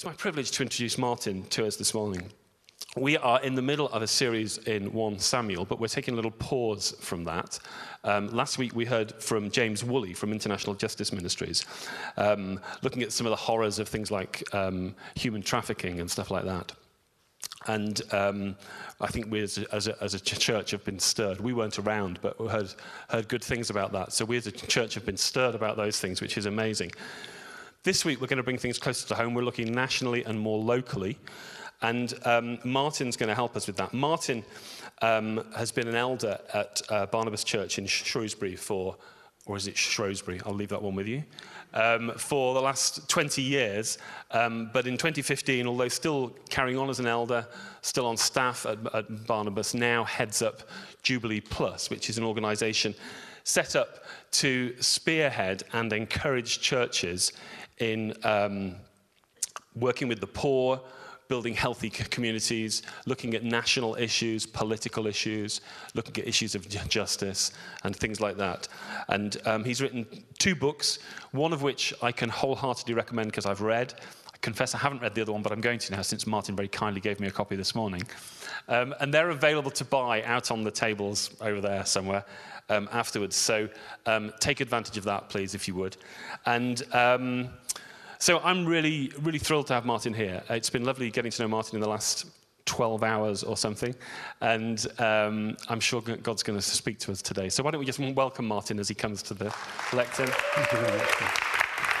It's my privilege to introduce Martin to us this morning. We are in the middle of a series in 1 Samuel, but we're taking a little pause from that. Um, last week we heard from James Woolley from International Justice Ministries, um, looking at some of the horrors of things like um, human trafficking and stuff like that. And um, I think we as a, as, a, as a, church have been stirred. We weren't around, but we heard, heard good things about that. So we as a church have been stirred about those things, which is amazing. This week, we're going to bring things closer to home. We're looking nationally and more locally. And um, Martin's going to help us with that. Martin um, has been an elder at uh, Barnabas Church in Shrewsbury for, or is it Shrewsbury? I'll leave that one with you. Um, for the last 20 years. Um, but in 2015, although still carrying on as an elder, still on staff at, at Barnabas, now heads up Jubilee Plus, which is an organization set up to spearhead and encourage churches in um, working with the poor, building healthy communities, looking at national issues, political issues, looking at issues of justice and things like that. And um, he's written two books, one of which I can wholeheartedly recommend because I've read. I confess I haven't read the other one, but I'm going to now since Martin very kindly gave me a copy this morning. Um, and they're available to buy out on the tables over there somewhere. Um, afterwards. So um, take advantage of that, please, if you would. And um, so I'm really, really thrilled to have Martin here. It's been lovely getting to know Martin in the last 12 hours or something. And um, I'm sure God's going to speak to us today. So why don't we just welcome Martin as he comes to the lectern?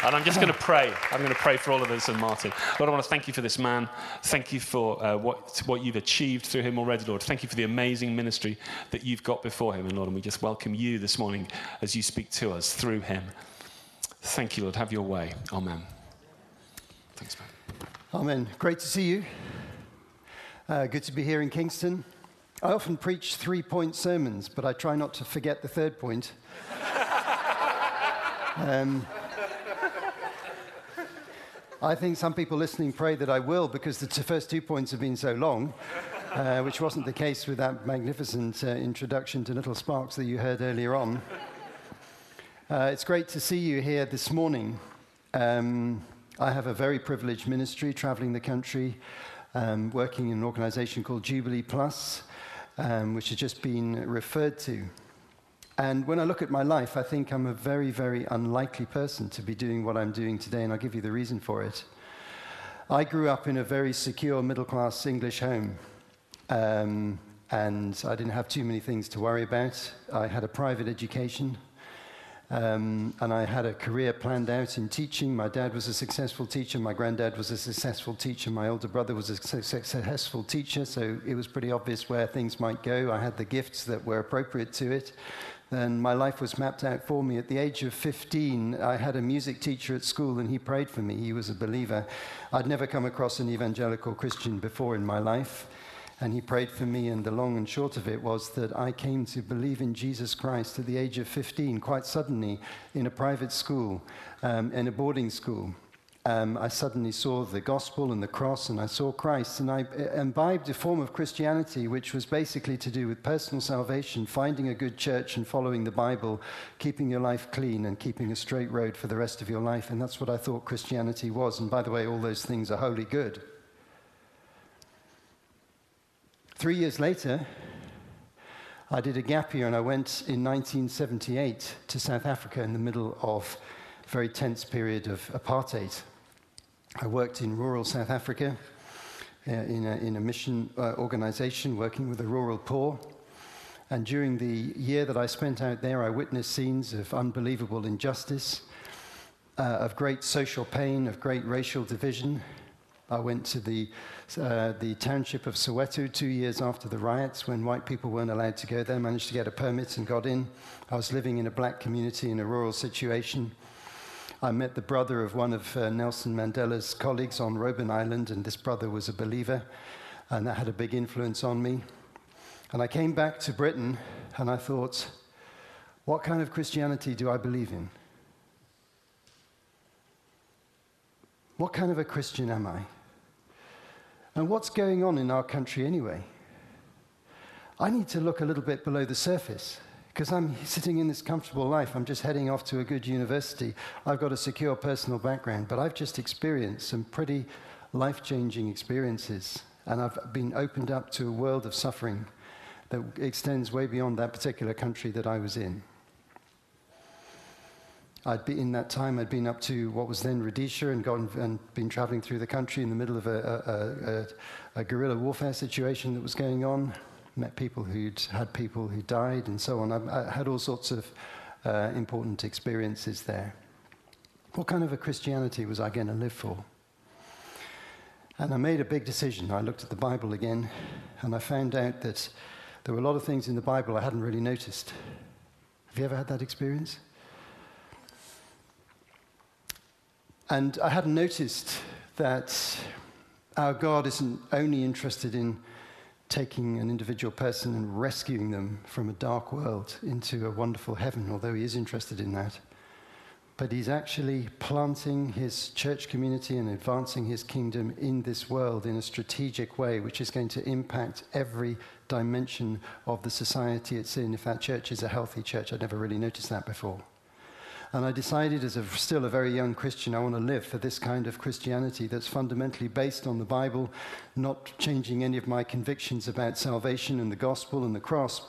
And I'm just going to pray. I'm going to pray for all of us and Martin. Lord, I want to thank you for this man. Thank you for uh, what, what you've achieved through him already, Lord. Thank you for the amazing ministry that you've got before him. And Lord, and we just welcome you this morning as you speak to us through him. Thank you, Lord. Have your way. Amen. Thanks, man. Amen. Great to see you. Uh, good to be here in Kingston. I often preach three point sermons, but I try not to forget the third point. um, I think some people listening pray that I will because the t- first two points have been so long, uh, which wasn't the case with that magnificent uh, introduction to Little Sparks that you heard earlier on. Uh, it's great to see you here this morning. Um, I have a very privileged ministry traveling the country, um, working in an organization called Jubilee Plus, um, which has just been referred to. And when I look at my life, I think I'm a very, very unlikely person to be doing what I'm doing today, and I'll give you the reason for it. I grew up in a very secure middle class English home. Um, and I didn't have too many things to worry about. I had a private education. Um, and I had a career planned out in teaching. My dad was a successful teacher. My granddad was a successful teacher. My older brother was a successful teacher. So it was pretty obvious where things might go. I had the gifts that were appropriate to it. Then my life was mapped out for me. At the age of 15, I had a music teacher at school, and he prayed for me. He was a believer. I'd never come across an evangelical Christian before in my life and he prayed for me. And the long and short of it was that I came to believe in Jesus Christ at the age of 15, quite suddenly, in a private school, um, in a boarding school. Um, I suddenly saw the gospel and the cross, and I saw Christ, and I uh, imbibed a form of Christianity which was basically to do with personal salvation, finding a good church and following the Bible, keeping your life clean and keeping a straight road for the rest of your life. And that's what I thought Christianity was. And by the way, all those things are wholly good. Three years later, I did a gap year and I went in 1978 to South Africa in the middle of a very tense period of apartheid. I worked in rural South Africa uh, in, a, in, a, mission uh, organization working with the rural poor. And during the year that I spent out there, I witnessed scenes of unbelievable injustice, uh, of great social pain, of great racial division. I went to the uh, the township of Soweto two years after the riots when white people weren't allowed to go there, managed to get a permit and got in. I was living in a black community in a rural situation. I met the brother of one of uh, Nelson Mandela's colleagues on Robben Island, and this brother was a believer, and that had a big influence on me. And I came back to Britain, and I thought, what kind of Christianity do I believe in? What kind of a Christian am I? And what's going on in our country anyway? I need to look a little bit below the surface because I'm sitting in this comfortable life. I'm just heading off to a good university. I've got a secure personal background, but I've just experienced some pretty life changing experiences. And I've been opened up to a world of suffering that extends way beyond that particular country that I was in. I'd been in that time, I'd been up to what was then Rhodesia and, gone, and been traveling through the country in the middle of a, a, a, a guerrilla warfare situation that was going on. Met people who'd had people who died and so on. I, I had all sorts of uh, important experiences there. What kind of a Christianity was I going to live for? And I made a big decision. I looked at the Bible again and I found out that there were a lot of things in the Bible I hadn't really noticed. Have you ever had that experience? And I hadn't noticed that our God isn't only interested in taking an individual person and rescuing them from a dark world into a wonderful heaven, although He is interested in that. But He's actually planting His church community and advancing His kingdom in this world in a strategic way, which is going to impact every dimension of the society it's in. If that church is a healthy church, I'd never really noticed that before. And I decided, as a, still a very young Christian, I want to live for this kind of Christianity that's fundamentally based on the Bible, not changing any of my convictions about salvation and the gospel and the cross,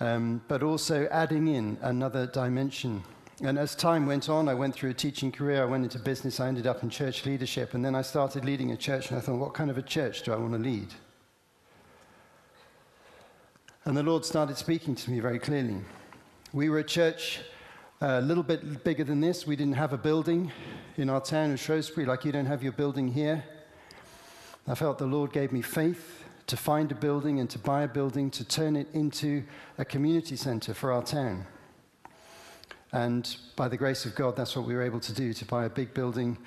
um, but also adding in another dimension. And as time went on, I went through a teaching career, I went into business, I ended up in church leadership, and then I started leading a church, and I thought, what kind of a church do I want to lead? And the Lord started speaking to me very clearly. We were a church a little bit bigger than this. We didn't have a building in our town of Shrewsbury like you don't have your building here. I felt the Lord gave me faith to find a building and to buy a building to turn it into a community center for our town. And by the grace of God, that's what we were able to do to buy a big building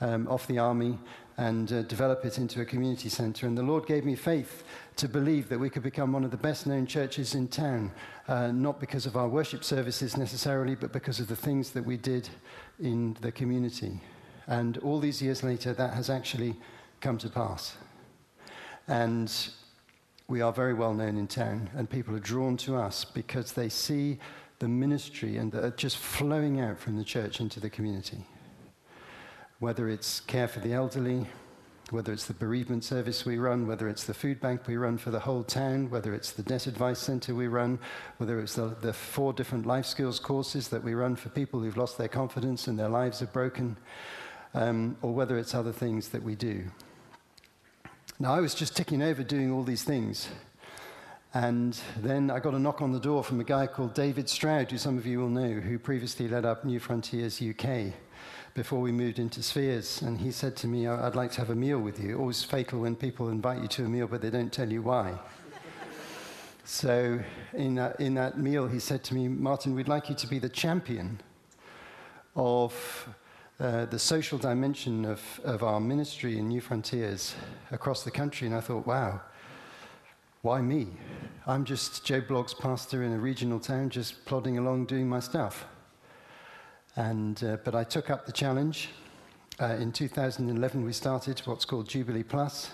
um, off the army and uh, develop it into a community center. And the Lord gave me faith to believe that we could become one of the best known churches in town, uh, not because of our worship services necessarily, but because of the things that we did in the community. And all these years later, that has actually come to pass. And we are very well known in town, and people are drawn to us because they see the ministry and the, just flowing out from the church into the community whether it's care for the elderly, whether it's the bereavement service we run, whether it's the food bank we run for the whole town, whether it's the debt advice center we run, whether it's the, the, four different life skills courses that we run for people who've lost their confidence and their lives are broken, um, or whether it's other things that we do. Now, I was just ticking over doing all these things. And then I got a knock on the door from a guy called David Stroud, who some of you will know, who previously led up New Frontiers UK before we moved into Spheres. And he said to me, I'd like to have a meal with you. Always fatal when people invite you to a meal, but they don't tell you why. so in that, in that meal, he said to me, Martin, we'd like you to be the champion of uh, the social dimension of, of our ministry in New Frontiers across the country. And I thought, wow, why me? I'm just Joe Blogg's pastor in a regional town, just plodding along doing my stuff. And, uh, but I took up the challenge. Uh, in 2011, we started what's called Jubilee Plus,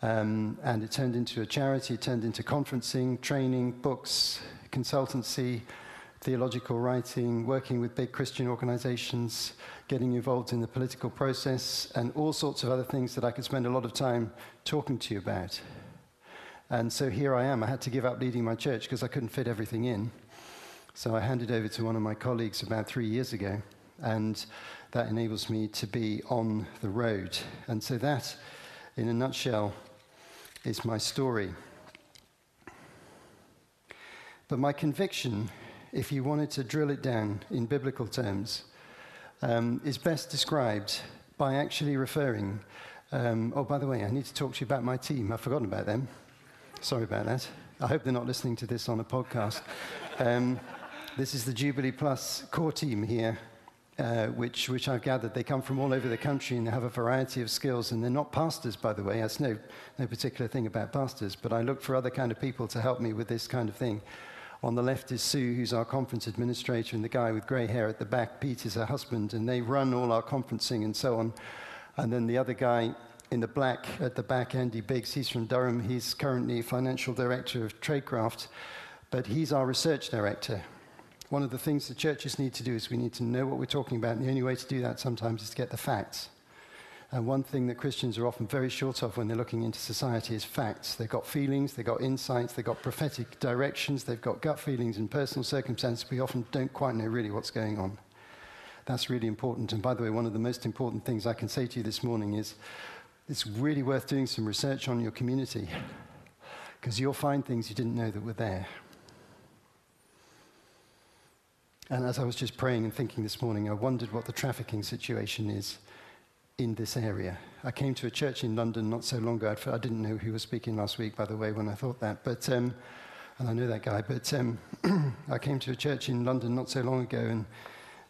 um, and it turned into a charity, it turned into conferencing, training, books, consultancy, theological writing, working with big Christian organizations, getting involved in the political process, and all sorts of other things that I could spend a lot of time talking to you about. And so here I am. I had to give up leading my church because I couldn't fit everything in. So I handed over to one of my colleagues about three years ago, and that enables me to be on the road. And so that, in a nutshell, is my story. But my conviction, if you wanted to drill it down in biblical terms, um, is best described by actually referring. Um, oh, by the way, I need to talk to you about my team. I've forgotten about them. Sorry about that. I hope they're not listening to this on a podcast. Um, this is the Jubilee Plus core team here, uh, which, which I've gathered. They come from all over the country and they have a variety of skills. And they're not pastors, by the way. That's no, no particular thing about pastors. But I look for other kind of people to help me with this kind of thing. On the left is Sue, who's our conference administrator, and the guy with grey hair at the back, Pete, is her husband, and they run all our conferencing and so on. And then the other guy in the black at the back, Andy Biggs, he's from Durham. He's currently financial director of Traidcraft, but he's our research director. One of the things the churches need to do is we need to know what we're talking about, and the only way to do that sometimes is to get the facts. And one thing that Christians are often very short of when they're looking into society is facts. They've got feelings, they've got insights, they've got prophetic directions, they've got gut feelings and personal circumstances. We often don't quite know really what's going on. That's really important. And by the way, one of the most important things I can say to you this morning is it's really worth doing some research on your community because you'll find things you didn't know that were there. And as I was just praying and thinking this morning, I wondered what the trafficking situation is in this area. I came to a church in London not so long ago. I didn't know who was speaking last week, by the way, when I thought that. But, um, and I know that guy. But um, I came to a church in London not so long ago, and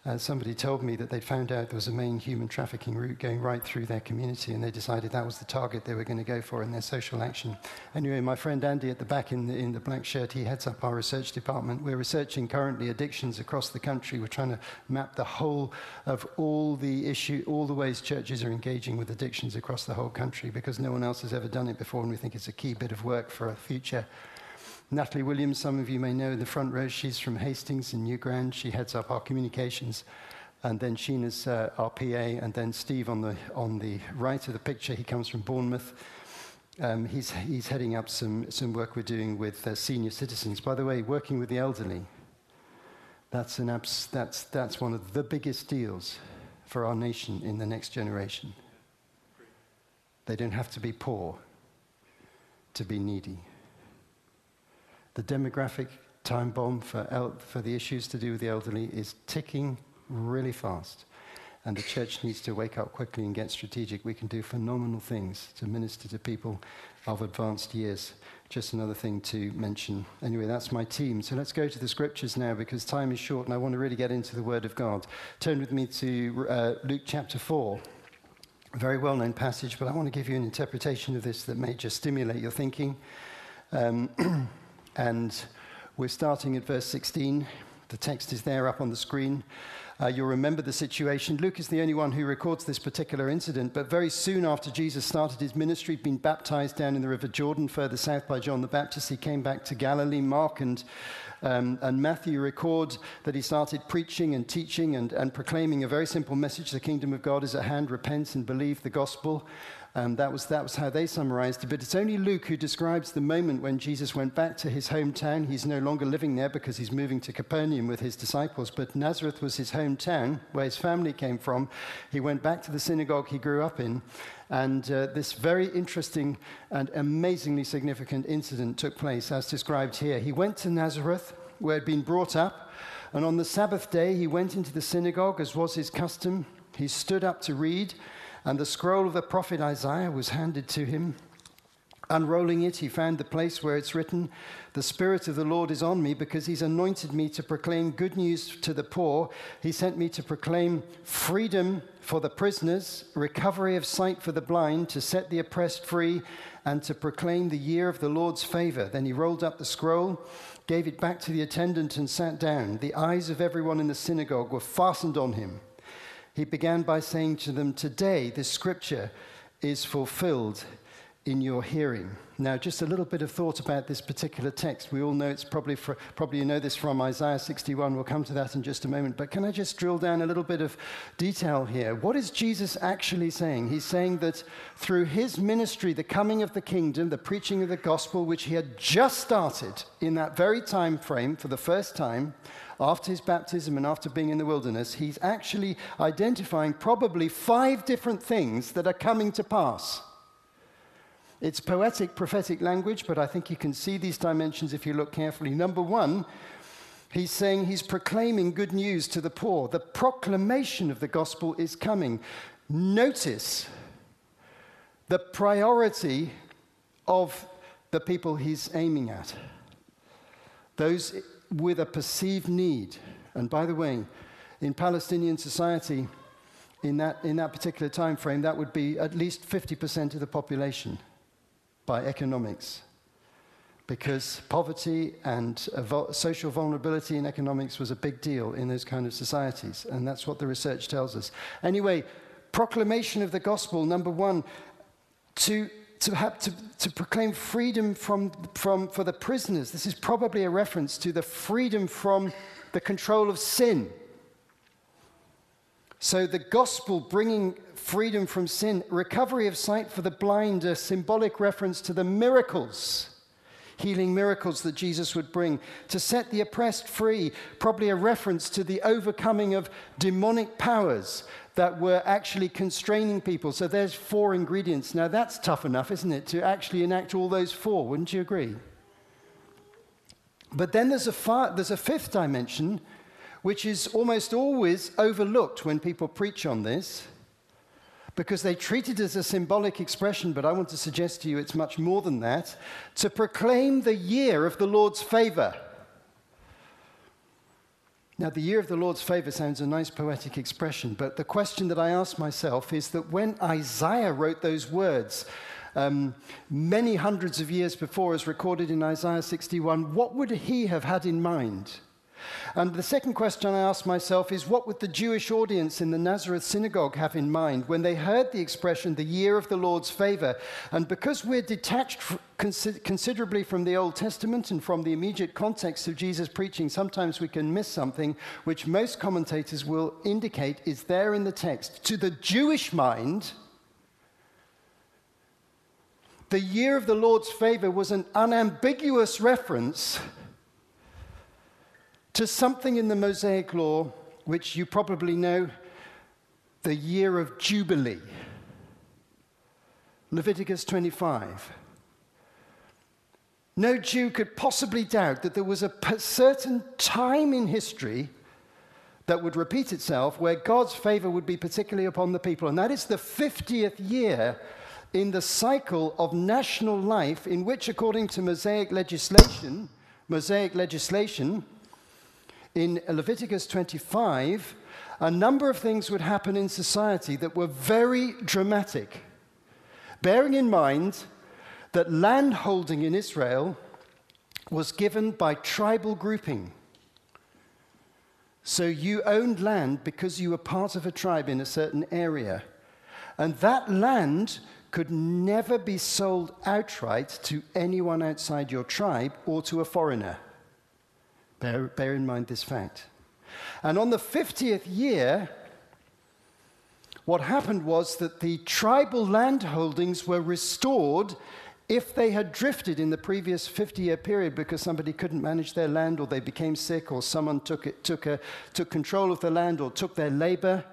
uh, somebody told me that they'd found out there was a main human trafficking route going right through their community, and they decided that was the target they were going to go for in their social action. Anyway, my friend Andy at the back in the, in the black shirt, he heads up our research department. We're researching currently addictions across the country. We're trying to map the whole of all the issue, all the ways churches are engaging with addictions across the whole country because no one else has ever done it before, and we think it's a key bit of work for our future. Natalie Williams, some of you may know in the front row, she's from Hastings in Newground. She heads up our communications. And then Sheena's uh, our PA, and then Steve on the, on the right of the picture, he comes from Bournemouth. Um, he's, he's heading up some, some work we're doing with uh, senior citizens. By the way, working with the elderly, that's, an abs- that's, that's one of the biggest deals for our nation in the next generation. They don't have to be poor to be needy the demographic time bomb for, for the issues to do with the elderly is ticking really fast. And the church needs to wake up quickly and get strategic. We can do phenomenal things to minister to people of advanced years. Just another thing to mention. Anyway, that's my team. So let's go to the scriptures now because time is short and I want to really get into the Word of God. Turn with me to uh, Luke chapter 4. A very well known passage, but I want to give you an interpretation of this that may just stimulate your thinking. Um, And we're starting at verse 16. The text is there up on the screen. Uh, you'll remember the situation. Luke is the only one who records this particular incident, but very soon after Jesus started his ministry, been baptized down in the River Jordan, further south by John the Baptist, he came back to Galilee. Mark and, um, and Matthew record that he started preaching and teaching and, and proclaiming a very simple message the kingdom of God is at hand, repent and believe the gospel. Um, that, was, that was how they summarized it. But it's only Luke who describes the moment when Jesus went back to his hometown. He's no longer living there because he's moving to Capernaum with his disciples. But Nazareth was his hometown, where his family came from. He went back to the synagogue he grew up in. And uh, this very interesting and amazingly significant incident took place, as described here. He went to Nazareth, where he'd been brought up. And on the Sabbath day, he went into the synagogue, as was his custom. He stood up to read. And the scroll of the prophet Isaiah was handed to him. Unrolling it, he found the place where it's written, The Spirit of the Lord is on me because he's anointed me to proclaim good news to the poor. He sent me to proclaim freedom for the prisoners, recovery of sight for the blind, to set the oppressed free, and to proclaim the year of the Lord's favor. Then he rolled up the scroll, gave it back to the attendant, and sat down. The eyes of everyone in the synagogue were fastened on him he began by saying to them, Today this scripture is fulfilled in your hearing. Now, just a little bit of thought about this particular text. We all know it's probably, for, probably you know this from Isaiah 61. We'll come to that in just a moment. But can I just drill down a little bit of detail here? What is Jesus actually saying? He's saying that through his ministry, the coming of the kingdom, the preaching of the gospel, which he had just started in that very time frame for the first time, after his baptism and after being in the wilderness, he's actually identifying probably five different things that are coming to pass. It's poetic, prophetic language, but I think you can see these dimensions if you look carefully. Number one, he's saying he's proclaiming good news to the poor. The proclamation of the gospel is coming. Notice the priority of the people he's aiming at. Those with a perceived need. And by the way, in Palestinian society, in that, in that particular time frame, that would be at least 50% of the population by economics. Because poverty and uh, social vulnerability in economics was a big deal in those kind of societies. And that's what the research tells us. Anyway, proclamation of the gospel, number one, to to, have, to, to proclaim freedom from, from, for the prisoners. This is probably a reference to the freedom from the control of sin. So the gospel bringing freedom from sin, recovery of sight for the blind, a symbolic reference to the miracles, healing miracles that Jesus would bring, to set the oppressed free, probably a reference to the overcoming of demonic powers that were actually constraining people. So there's four ingredients. Now that's tough enough, isn't it, to actually enact all those four, wouldn't you agree? But then there's a, far, there's a fifth dimension, which is almost always overlooked when people preach on this, because they treat it as a symbolic expression, but I want to suggest to you it's much more than that to proclaim the year of the Lord's favor. Now, the year of the Lord's favor sounds a nice poetic expression, but the question that I ask myself is that when Isaiah wrote those words, um, many hundreds of years before, as recorded in Isaiah 61, what would he have had in mind? And the second question I ask myself is what would the Jewish audience in the Nazareth synagogue have in mind when they heard the expression, the year of the Lord's favor? And because we're detached considerably from the Old Testament and from the immediate context of Jesus' preaching, sometimes we can miss something which most commentators will indicate is there in the text. To the Jewish mind, the year of the Lord's favor was an unambiguous reference to something in the Mosaic law which you probably know the year of Jubilee. Leviticus 25. No Jew could possibly doubt that there was a certain time in history that would repeat itself where God's favor would be particularly upon the people. And that is the 50th year in the cycle of national life in which, according to Mosaic legislation, Mosaic legislation, in Leviticus 25, a number of things would happen in society that were very dramatic. Bearing in mind that land holding in Israel was given by tribal grouping. So you owned land because you were part of a tribe in a certain area. And that land could never be sold outright to anyone outside your tribe or to a foreigner. Bear, bear in mind this fact. And on the 50th year, what happened was that the tribal landholdings were restored if they had drifted in the previous 50 year period because somebody couldn't manage their land or they became sick or someone took, it, took, a, took control of the land or took their labor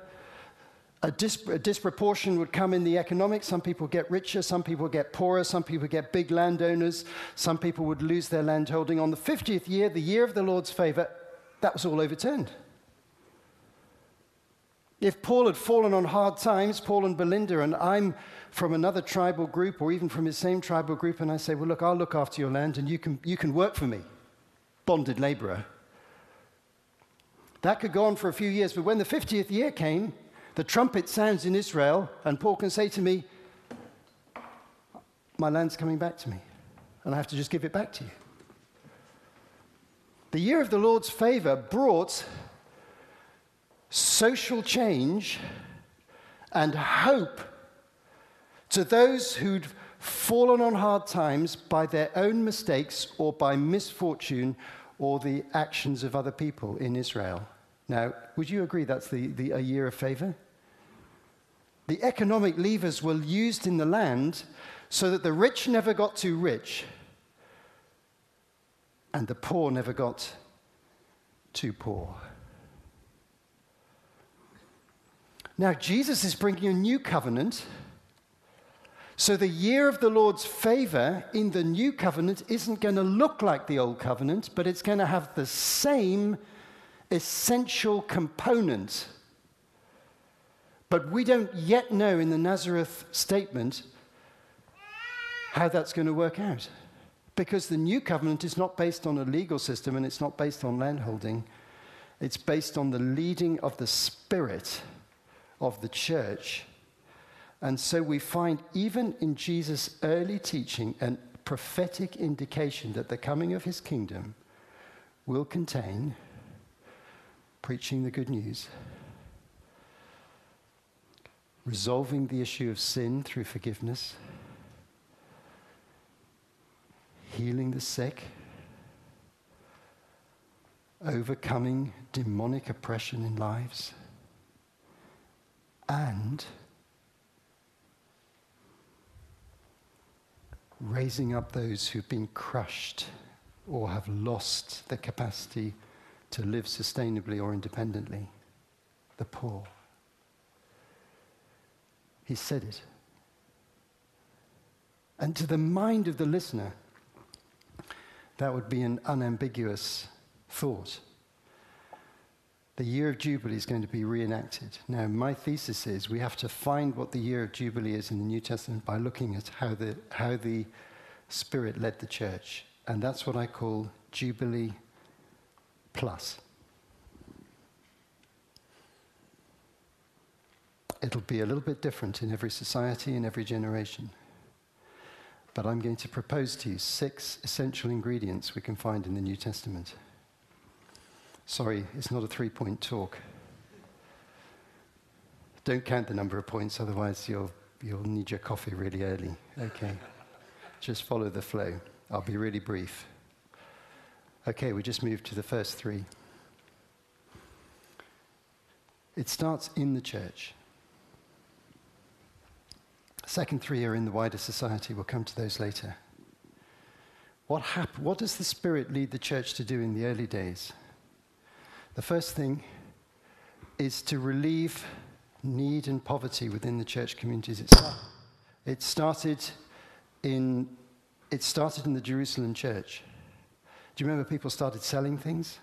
a, a, disproportion would come in the economics. Some people get richer, some people get poorer, some people get big landowners, some people would lose their landholding. On the 50th year, the year of the Lord's favor, that was all overturned. If Paul had fallen on hard times, Paul and Belinda, and I'm from another tribal group or even from his same tribal group, and I say, Well, look, I'll look after your land and you can, you can work for me, bonded laborer. That could go on for a few years, but when the 50th year came, the trumpet sounds in Israel, and Paul can say to me, My land's coming back to me, and I have to just give it back to you. The year of the Lord's favor brought social change and hope to those who'd fallen on hard times by their own mistakes or by misfortune or the actions of other people in Israel. Now, would you agree that's the, the, a year of favor? The economic levers were used in the land so that the rich never got too rich and the poor never got too poor. Now, Jesus is bringing a new covenant. So, the year of the Lord's favor in the new covenant isn't going to look like the old covenant, but it's going to have the same essential component but we don't yet know in the Nazareth statement how that's going to work out. Because the new covenant is not based on a legal system and it's not based on landholding. It's based on the leading of the Spirit of the church. And so we find, even in Jesus' early teaching, a prophetic indication that the coming of his kingdom will contain preaching the good news resolving the issue of sin through forgiveness, healing the sick, overcoming demonic oppression in lives, and raising up those who've been crushed or have lost the capacity to live sustainably or independently, the poor. He said it. And to the mind of the listener, that would be an unambiguous thought. The year of Jubilee is going to be reenacted. Now, my thesis is we have to find what the year of Jubilee is in the New Testament by looking at how the, how the Spirit led the church. And that's what I call Jubilee plus. It'll be a little bit different in every society and every generation. But I'm going to propose to you six essential ingredients we can find in the New Testament. Sorry, it's not a three point talk. Don't count the number of points, otherwise, you'll, you'll need your coffee really early. Okay. Just follow the flow. I'll be really brief. Okay, we just moved to the first three. It starts in the church. Second three are in the wider society. We'll come to those later. What, hap- what does the Spirit lead the church to do in the early days? The first thing is to relieve need and poverty within the church communities itself. It started in, it started in the Jerusalem church. Do you remember people started selling things?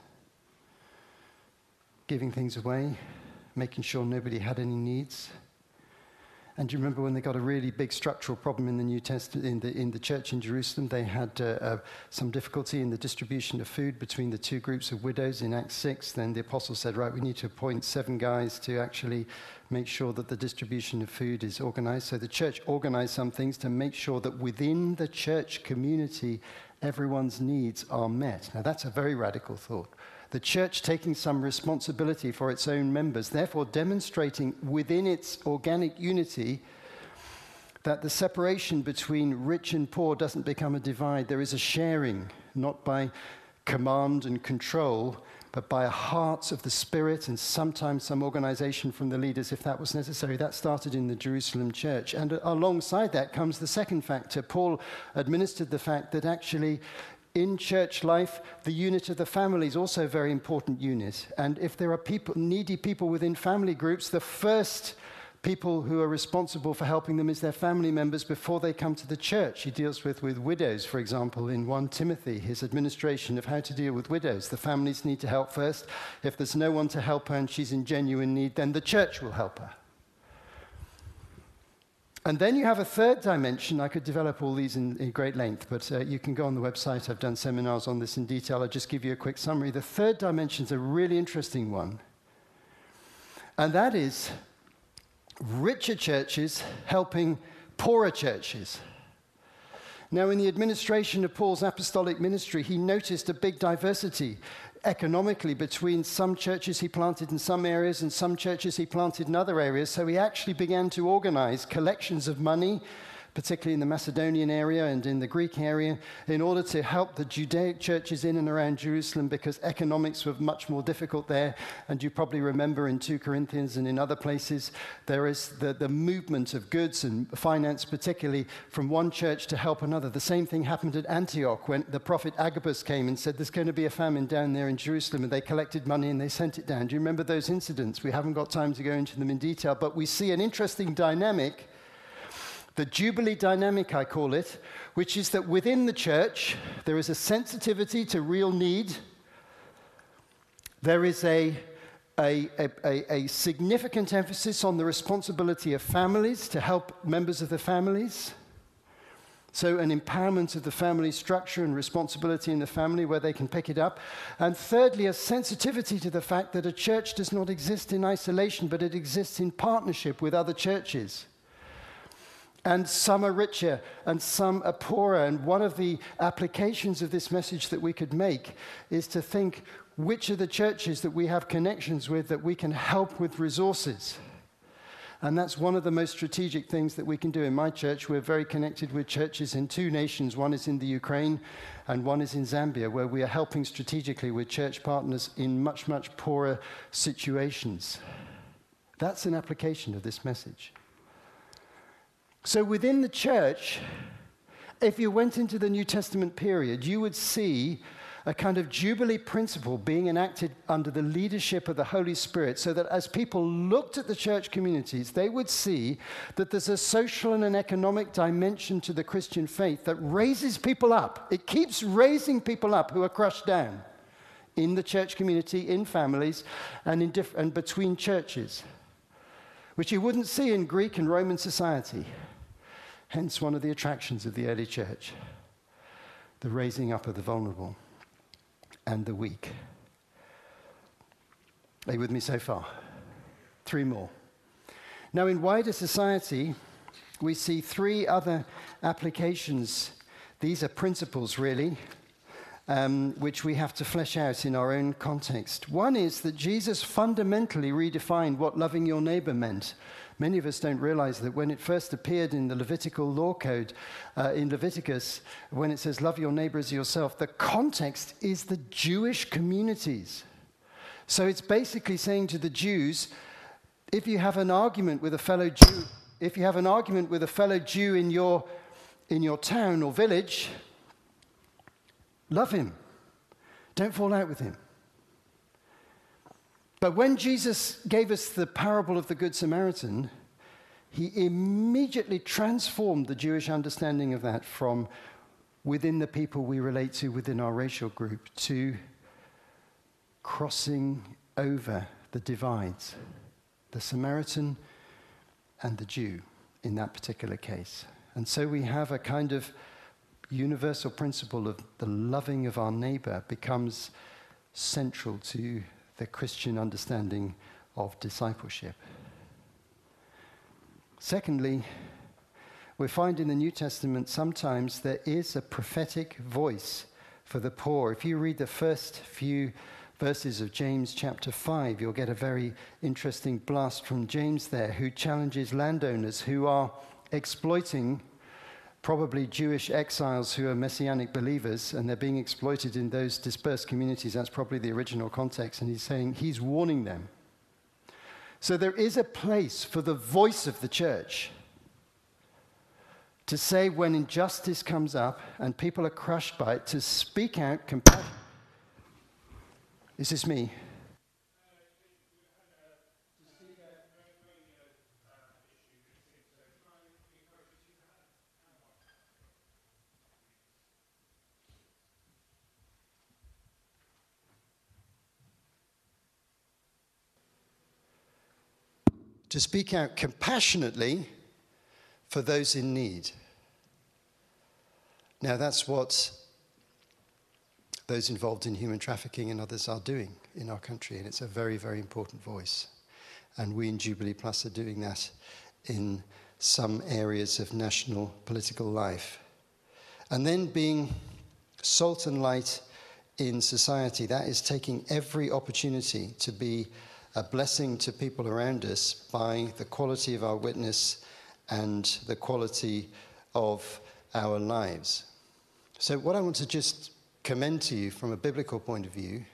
Giving things away, making sure nobody had any needs? And do you remember when they got a really big structural problem in the New Testament, in the, in the church in Jerusalem? They had uh, uh, some difficulty in the distribution of food between the two groups of widows in Acts 6. Then the apostle said, Right, we need to appoint seven guys to actually make sure that the distribution of food is organized. So the church organized some things to make sure that within the church community, everyone's needs are met. Now, that's a very radical thought the church taking some responsibility for its own members, therefore demonstrating within its organic unity that the separation between rich and poor doesn't become a divide. There is a sharing, not by command and control, but by a heart of the Spirit and sometimes some organization from the leaders if that was necessary. That started in the Jerusalem church. And alongside that comes the second factor. Paul administered the fact that actually in church life, the unit of the family is also a very important unit. And if there are people, needy people within family groups, the first people who are responsible for helping them is their family members before they come to the church. He deals with, with widows, for example, in 1 Timothy, his administration of how to deal with widows. The families need to help first. If there's no one to help her and she's in genuine need, then the church will help her. And then you have a third dimension. I could develop all these in, in great length, but uh, you can go on the website. I've done seminars on this in detail. I'll just give you a quick summary. The third dimension is a really interesting one, and that is richer churches helping poorer churches. Now, in the administration of Paul's apostolic ministry, he noticed a big diversity economically between some churches he planted in some areas and some churches he planted in other areas. So he actually began to organize collections of money particularly in the Macedonian area and in the Greek area, in order to help the Judaic churches in and around Jerusalem because economics were much more difficult there. And you probably remember in 2 Corinthians and in other places, there is the, the movement of goods and finance, particularly from one church to help another. The same thing happened at Antioch when the prophet Agabus came and said, There's going to be a famine down there in Jerusalem. And they collected money and they sent it down. Do you remember those incidents? We haven't got time to go into them in detail, but we see an interesting dynamic the Jubilee dynamic, I call it, which is that within the church, there is a sensitivity to real need. There is a, a, a, a, significant emphasis on the responsibility of families to help members of the families. So, an empowerment of the family structure and responsibility in the family where they can pick it up. And thirdly, a sensitivity to the fact that a church does not exist in isolation, but it exists in partnership with other churches and some are richer and some are poorer. And one of the applications of this message that we could make is to think which are the churches that we have connections with that we can help with resources. And that's one of the most strategic things that we can do. In my church, we're very connected with churches in two nations. One is in the Ukraine and one is in Zambia, where we are helping strategically with church partners in much, much poorer situations That's an application of this message. So within the church, if you went into the New Testament period, you would see a kind of jubilee principle being enacted under the leadership of the Holy Spirit, so that as people looked at the church communities, they would see that there's a social and an economic dimension to the Christian faith that raises people up. It keeps raising people up who are crushed down in the church community, in families, and, in diff- and between churches, which you wouldn't see in Greek and Roman society. Hence, one of the attractions of the early church the raising up of the vulnerable and the weak. Are you with me so far? Three more. Now, in wider society, we see three other applications. These are principles, really, um, which we have to flesh out in our own context. One is that Jesus fundamentally redefined what loving your neighbor meant. Many of us don't realize that when it first appeared in the Levitical law code, uh, in Leviticus, when it says, Love your neighbor as yourself, the context is the Jewish communities. So it's basically saying to the Jews, if you have an argument with a fellow Jew, if you have an argument with a fellow Jew in your, in your town or village, love him. Don't fall out with him. But when Jesus gave us the parable of the Good Samaritan, he immediately transformed the Jewish understanding of that from within the people we relate to within our racial group to crossing over the divides, the Samaritan and the Jew in that particular case. And so we have a kind of universal principle of the loving of our neighbor becomes central to the Christian understanding of discipleship. Secondly, we find in the New Testament sometimes there is a prophetic voice for the poor. If you read the first few verses of James chapter 5, you'll get a very interesting blast from James there, who challenges landowners who are exploiting probably Jewish exiles who are messianic believers and they're being exploited in those dispersed communities. That's probably the original context. And he's saying, he's warning them. So there is a place for the voice of the church to say when injustice comes up and people are crushed by it, to speak out compassion. Is this me? To speak out compassionately for those in need. Now, that's what those involved in human trafficking and others are doing in our country, and it's a very, very important voice. And we in Jubilee Plus are doing that in some areas of national political life. And then being salt and light in society, that is taking every opportunity to be a blessing to people around us by the quality of our witness and the quality of our lives. So, what I want to just commend to you from a biblical point of view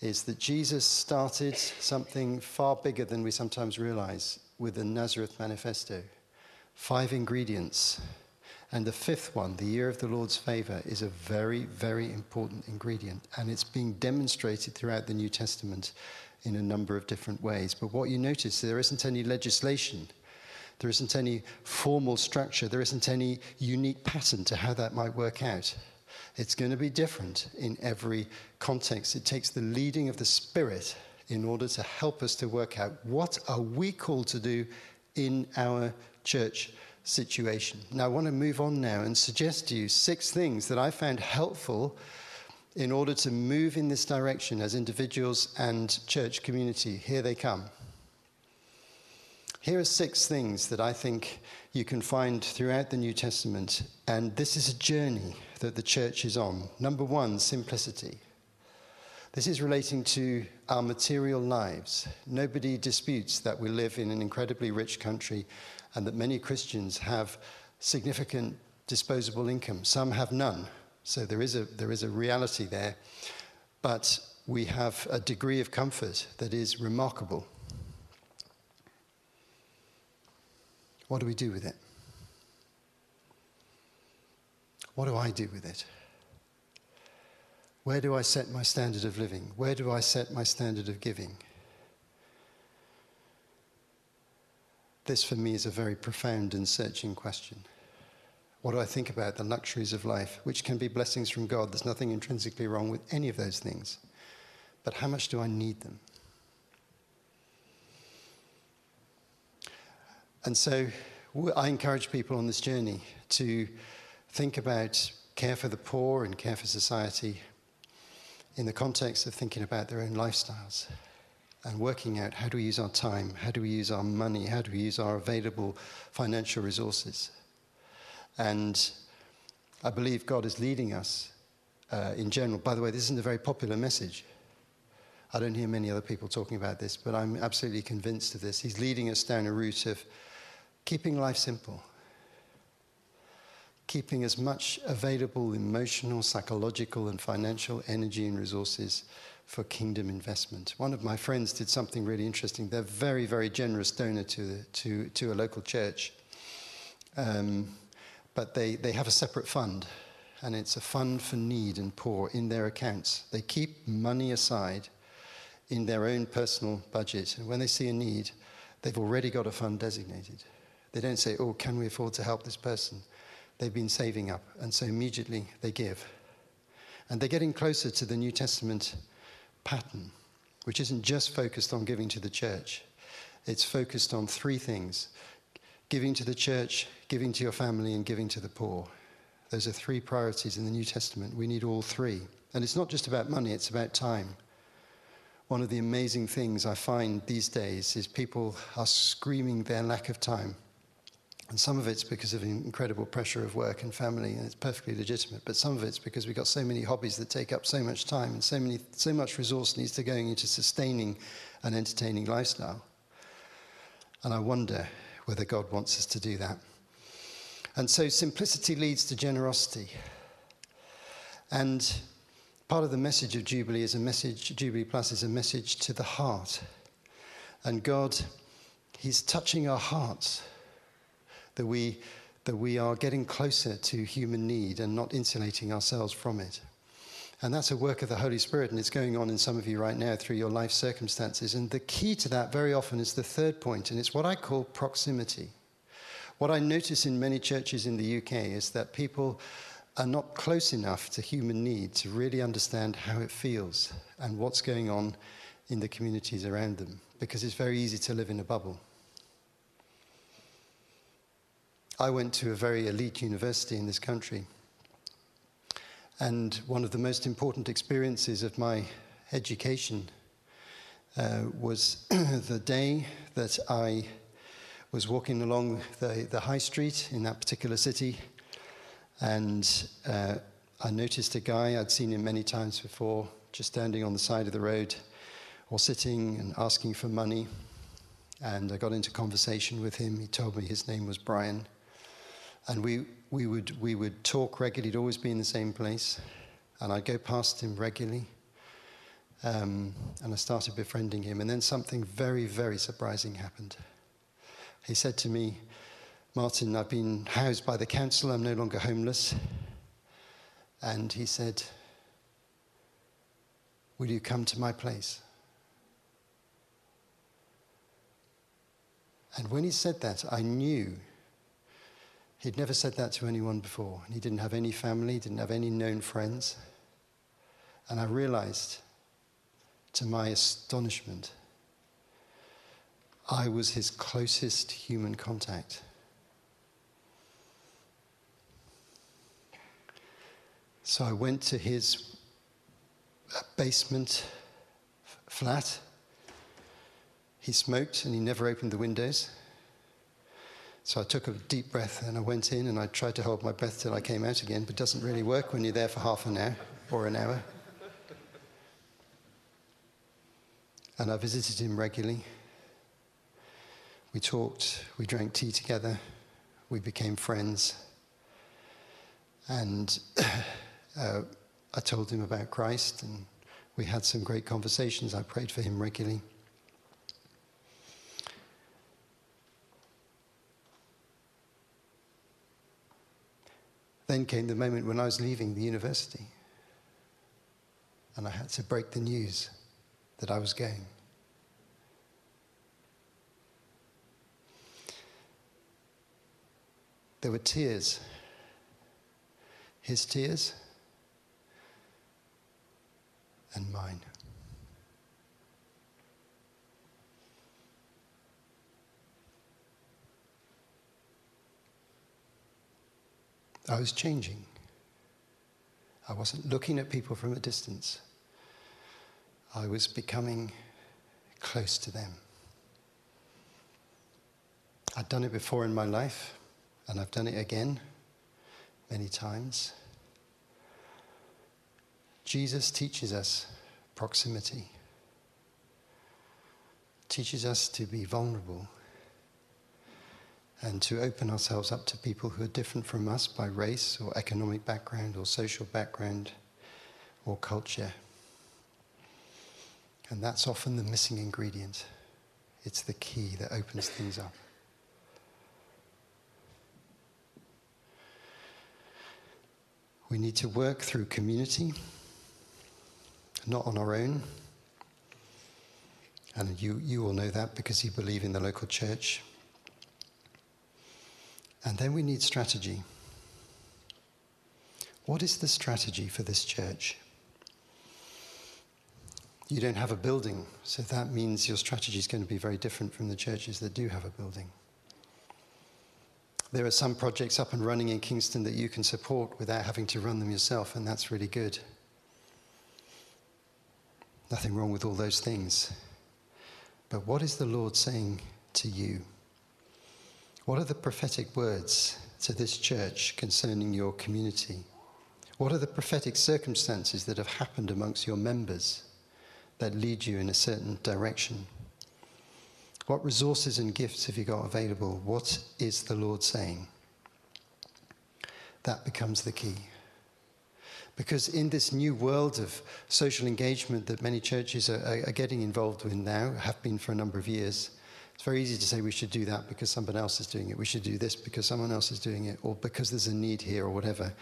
is that Jesus started something far bigger than we sometimes realize with the Nazareth Manifesto. Five ingredients. And the fifth one, the year of the Lord's favor, is a very, very important ingredient. And it's being demonstrated throughout the New Testament in a number of different ways. But what you notice, there isn't any legislation. There isn't any formal structure. There isn't any unique pattern to how that might work out. It's going to be different in every context. It takes the leading of the Spirit in order to help us to work out what are we called to do in our church situation. Now, I want to move on now and suggest to you six things that I found helpful in order to move in this direction as individuals and church community. Here they come. Here are six things that I think you can find throughout the New Testament, and this is a journey that the church is on. Number one, simplicity. This is relating to our material lives. Nobody disputes that we live in an incredibly rich country and that many Christians have significant disposable income. Some have none. So there is a, there is a reality there. But we have a degree of comfort that is remarkable. What do we do with it? What do I do with it? Where do I set my standard of living? Where do I set my standard of giving? This, for me, is a very profound and searching question. What do I think about the luxuries of life, which can be blessings from God? There's nothing intrinsically wrong with any of those things. But how much do I need them? And so I encourage people on this journey to think about care for the poor and care for society in the context of thinking about their own lifestyles and working out how do we use our time, how do we use our money, how do we use our available financial resources. And I believe God is leading us uh, in general. By the way, this isn't a very popular message. I don't hear many other people talking about this, but I'm absolutely convinced of this. He's leading us down a route of keeping life simple, keeping as much available emotional, psychological, and financial energy and resources for kingdom investment. One of my friends did something really interesting. They're very, very generous donor to, the, to, to a local church. Um, but they, they have a separate fund, and it's a fund for need and poor in their accounts. They keep money aside in their own personal budget, and when they see a need, they've already got a fund designated. They don't say, Oh, can we afford to help this person? They've been saving up, and so immediately they give. And they're getting closer to the New Testament pattern, which isn't just focused on giving to the church, it's focused on three things giving to the church, giving to your family, and giving to the poor. Those are three priorities in the New Testament. We need all three. And it's not just about money, it's about time. One of the amazing things I find these days is people are screaming their lack of time. And some of it's because of incredible pressure of work and family, and it's perfectly legitimate. But some of it's because we've got so many hobbies that take up so much time, and so, many, so much resource needs to going into sustaining an entertaining lifestyle. And I wonder whether God wants us to do that. And so simplicity leads to generosity. And part of the message of Jubilee is a message, Jubilee+ is a message to the heart. And God, He's touching our hearts that we, that we are getting closer to human need and not insulating ourselves from it. And that's a work of the Holy Spirit, and it's going on in some of you right now through your life circumstances. And the key to that very often is the third point, and it's what I call proximity. What I notice in many churches in the UK is that people are not close enough to human need to really understand how it feels and what's going on in the communities around them, because it's very easy to live in a bubble. I went to a very elite university in this country. And one of the most important experiences of my education uh, was the day that I was walking along the, the high street in that particular city. And uh, I noticed a guy, I'd seen him many times before, just standing on the side of the road or sitting and asking for money. And I got into conversation with him. He told me his name was Brian. And we, we, would, we would talk regularly. He'd always be in the same place. And I'd go past him regularly. Um, and I started befriending him. And then something very, very surprising happened. He said to me, Martin, I've been housed by the council. I'm no longer homeless. And he said, Will you come to my place? And when he said that, I knew He'd never said that to anyone before. He didn't have any family, didn't have any known friends. And I realized, to my astonishment, I was his closest human contact. So I went to his uh, basement flat. He smoked and he never opened the windows. So I took a deep breath and I went in and I tried to hold my breath till I came out again, but it doesn't really work when you're there for half an hour or an hour. And I visited him regularly. We talked, we drank tea together, we became friends. And uh, I told him about Christ, and we had some great conversations. I prayed for him regularly. Then came the moment when I was leaving the university, and I had to break the news that I was going. There were tears. His tears and mine. I was changing. I wasn't looking at people from a distance. I was becoming close to them. I'd done it before in my life, and I've done it again many times. Jesus teaches us proximity, teaches us to be vulnerable and to open ourselves up to people who are different from us by race or economic background or social background or culture. And that's often the missing ingredient. It's the key that opens things up. We need to work through community, not on our own. And you, you all know that because you believe in the local church. And then we need strategy. What is the strategy for this church? You don't have a building, so that means your strategy is going to be very different from the churches that do have a building. There are some projects up and running in Kingston that you can support without having to run them yourself, and that's really good. Nothing wrong with all those things. But what is the Lord saying to you? What are the prophetic words to this church concerning your community? What are the prophetic circumstances that have happened amongst your members that lead you in a certain direction? What resources and gifts have you got available? What is the Lord saying? That becomes the key. Because in this new world of social engagement that many churches are, are, getting involved in now, have been for a number of years, it's very easy to say we should do that because someone else is doing it. We should do this because someone else is doing it, or because there's a need here, or whatever.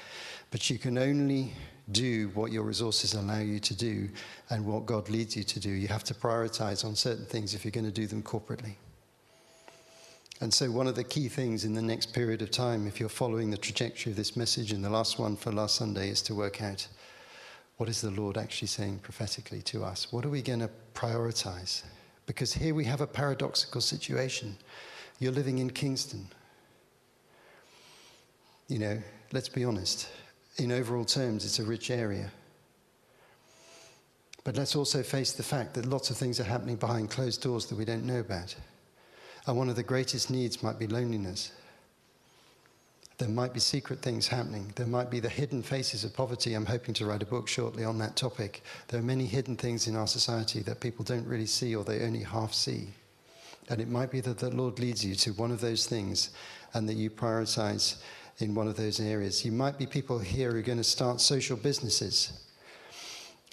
But you can only do what your resources allow you to do and what God leads you to do. You have to prioritize on certain things if you're going to do them corporately. And so, one of the key things in the next period of time, if you're following the trajectory of this message, and the last one for last Sunday is to work out what is the Lord actually saying prophetically to us? What are we going to prioritize? Because here we have a paradoxical situation. You're living in Kingston. You know, let's be honest. In overall terms, it's a rich area. But let's also face the fact that lots of things are happening behind closed doors that we don't know about. And one of the greatest needs might be loneliness. There might be secret things happening. There might be the hidden faces of poverty. I'm hoping to write a book shortly on that topic. There are many hidden things in our society that people don't really see or they only half see. And it might be that the Lord leads you to one of those things and that you prioritize in one of those areas. You might be people here who are going to start social businesses,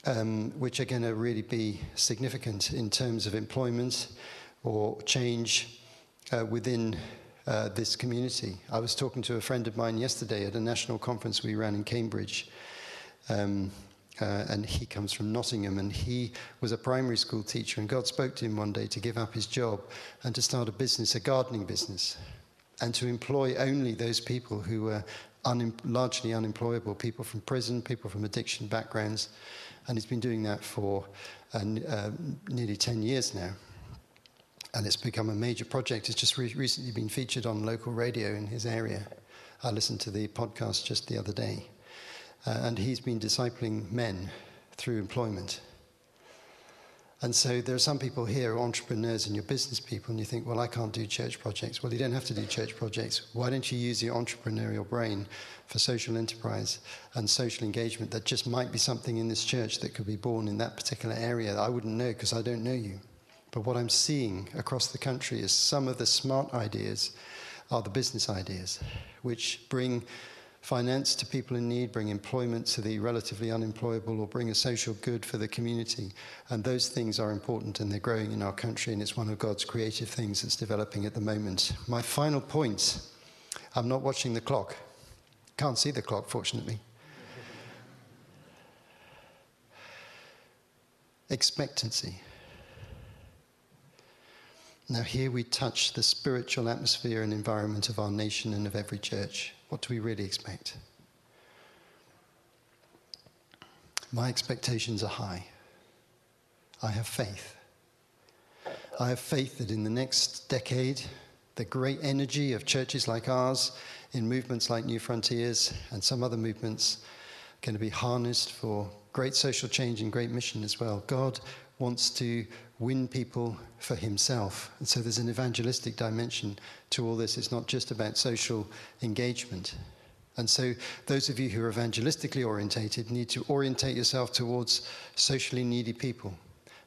um, which are going to really be significant in terms of employment or change uh, within uh, this community. I was talking to a friend of mine yesterday at a national conference we ran in Cambridge. Um, uh, and he comes from Nottingham, and he was a primary school teacher. And God spoke to him one day to give up his job and to start a business, a gardening business, and to employ only those people who were un- largely unemployable, people from prison, people from addiction backgrounds. And he's been doing that for uh, uh, nearly 10 years now and it's become a major project. It's just re- recently been featured on local radio in his area. I listened to the podcast just the other day. Uh, and he's been discipling men through employment. And so there are some people here, entrepreneurs and your business people, and you think, well, I can't do church projects. Well, you don't have to do church projects. Why don't you use your entrepreneurial brain for social enterprise and social engagement that just might be something in this church that could be born in that particular area? I wouldn't know because I don't know you. But what I'm seeing across the country is some of the smart ideas are the business ideas, which bring finance to people in need, bring employment to the relatively unemployable, or bring a social good for the community. And those things are important and they're growing in our country, and it's one of God's creative things that's developing at the moment. My final point I'm not watching the clock. Can't see the clock, fortunately. Expectancy. Now, here we touch the spiritual atmosphere and environment of our nation and of every church. What do we really expect? My expectations are high. I have faith. I have faith that in the next decade, the great energy of churches like ours, in movements like Newfrontiers and some other movements, are going to be harnessed for great social change and great mission as well. God wants to win people for himself. And so there's an evangelistic dimension to all this. It's not just about social engagement. And so, those of you who are evangelistically orientated need to orientate yourself towards socially needy people.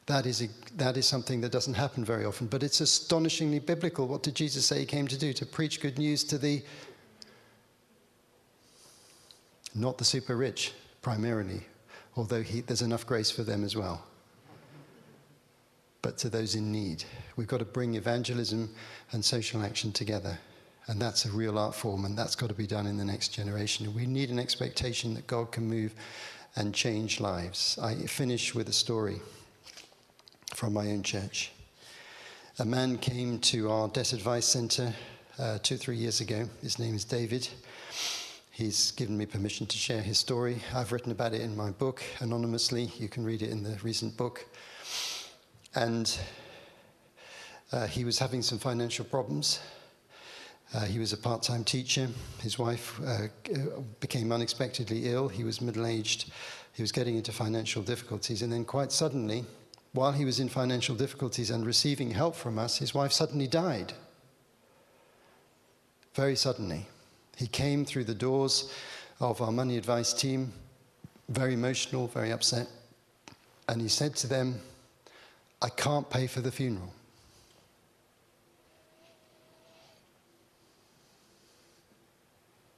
That is, a, that is something that doesn't happen very often, but it's astonishingly biblical. What did Jesus say he came to do? To preach good news to the not the super rich, primarily, although he, there's enough grace for them as well but to those in need. We've got to bring evangelism and social action together. And that's a real art form, and that's got to be done in the next generation. We need an expectation that God can move and change lives. I finish with a story from my own church. A man came to our debt advice center uh, two, three years ago. His name is David. He's given me permission to share his story. I've written about it in my book anonymously. You can read it in the recent book. And uh, he was having some financial problems. Uh, he was a part time teacher. His wife uh, became unexpectedly ill. He was middle aged. He was getting into financial difficulties. And then, quite suddenly, while he was in financial difficulties and receiving help from us, his wife suddenly died. Very suddenly. He came through the doors of our money advice team, very emotional, very upset. And he said to them, I can't pay for the funeral.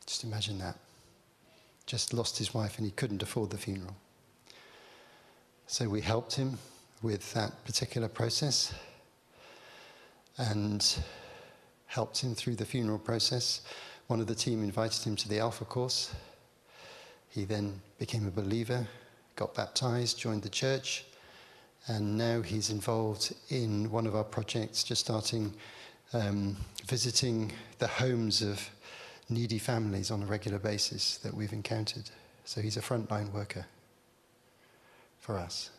Just imagine that. Just lost his wife and he couldn't afford the funeral. So we helped him with that particular process and helped him through the funeral process. One of the team invited him to the Alpha course. He then became a believer, got baptized, joined the church, and now he's involved in one of our projects, just starting um, visiting the homes of needy families on a regular basis that we've encountered. So he's a frontline worker for us.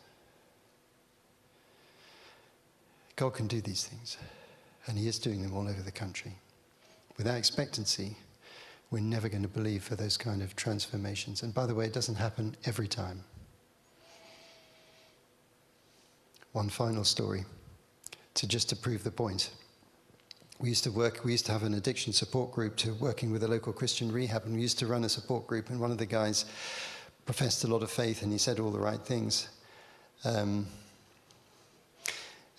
God can do these things, and He is doing them all over the country. Without expectancy, we're never going to believe for those kind of transformations. And by the way, it doesn't happen every time. One final story to just to prove the point. We used to work, we used to have an addiction support group to working with a local Christian rehab, and we used to run a support group, and one of the guys professed a lot of faith and he said all the right things. Um,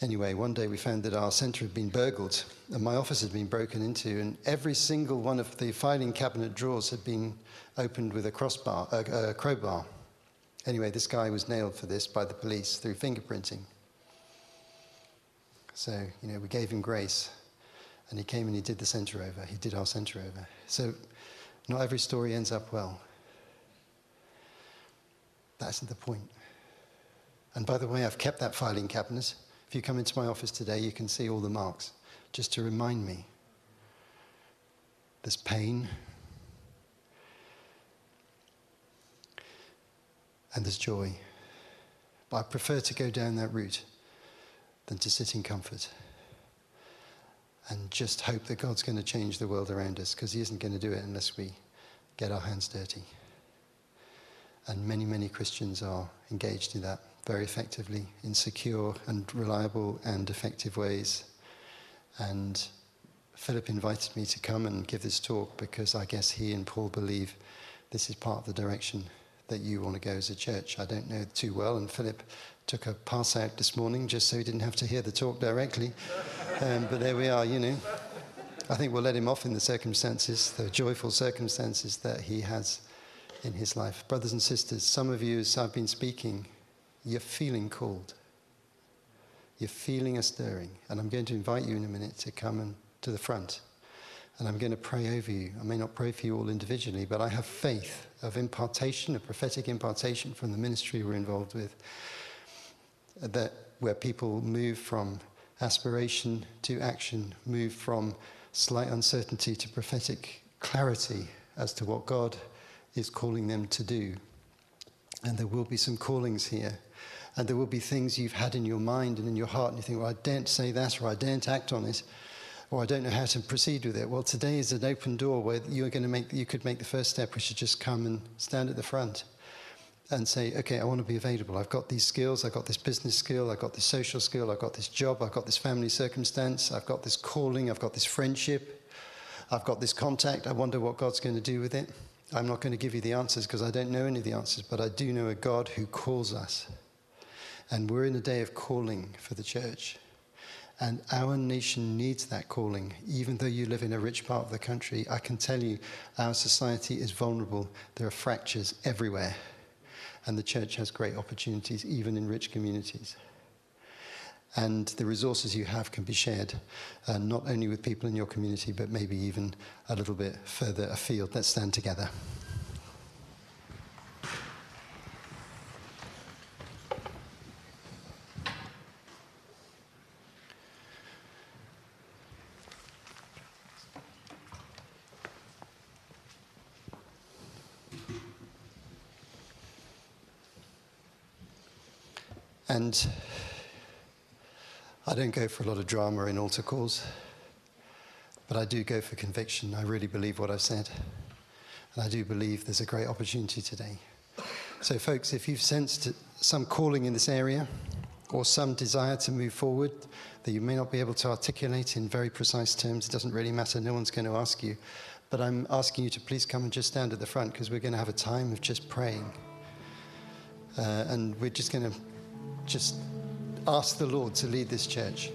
anyway, one day we found that our center had been burgled and my office had been broken into, and every single one of the filing cabinet drawers had been opened with a crossbar, a, a crowbar. Anyway, this guy was nailed for this by the police through fingerprinting. So, you know, we gave him grace. And he came and he did the center over. He did our center over. So, not every story ends up well. That isn't the point. And by the way, I've kept that filing cabinet. If you come into my office today, you can see all the marks, just to remind me there's pain and there's joy. But I prefer to go down that route than to sit in comfort and just hope that God's going to change the world around us because He isn't going to do it unless we get our hands dirty. And many, many Christians are engaged in that very effectively in secure and reliable and effective ways. And Philip invited me to come and give this talk because I guess he and Paul believe this is part of the direction that you want to go as a church. I don't know too well, and Philip took a pass out this morning just so he didn't have to hear the talk directly. Um, but there we are, you know. I think we'll let him off in the circumstances, the joyful circumstances that he has in his life. Brothers and sisters, some of you, as I've been speaking, you're feeling called. You're feeling a stirring. And I'm going to invite you in a minute to come and, to the front And I'm going to pray over you. I may not pray for you all individually, but I have faith of impartation, a prophetic impartation from the ministry we're involved with, that where people move from aspiration to action, move from slight uncertainty to prophetic clarity as to what God is calling them to do. And there will be some callings here. And there will be things you've had in your mind and in your heart, and you think, well, I daren't say that, or I daren't act on it, or I don't know how to proceed with it. Well, today is an open door where you're going to make, you could make the first step, which is just come and stand at the front and say, okay, I want to be available. I've got these skills, I've got this business skill, I've got this social skill, I've got this job, I've got this family circumstance, I've got this calling, I've got this friendship, I've got this contact. I wonder what God's going to do with it. I'm not going to give you the answers because I don't know any of the answers, but I do know a God who calls us. And we're in a day of calling for the church. And our nation needs that calling. Even though you live in a rich part of the country, I can tell you our society is vulnerable. There are fractures everywhere. And the church has great opportunities, even in rich communities. And the resources you have can be shared, uh, not only with people in your community, but maybe even a little bit further afield. Let's stand together. And I don't go for a lot of drama in altar calls, but I do go for conviction. I really believe what I've said. And I do believe there's a great opportunity today. So, folks, if you've sensed some calling in this area or some desire to move forward that you may not be able to articulate in very precise terms, it doesn't really matter. No one's going to ask you. But I'm asking you to please come and just stand at the front because we're going to have a time of just praying. Uh, and we're just going to just ask the Lord to lead this church.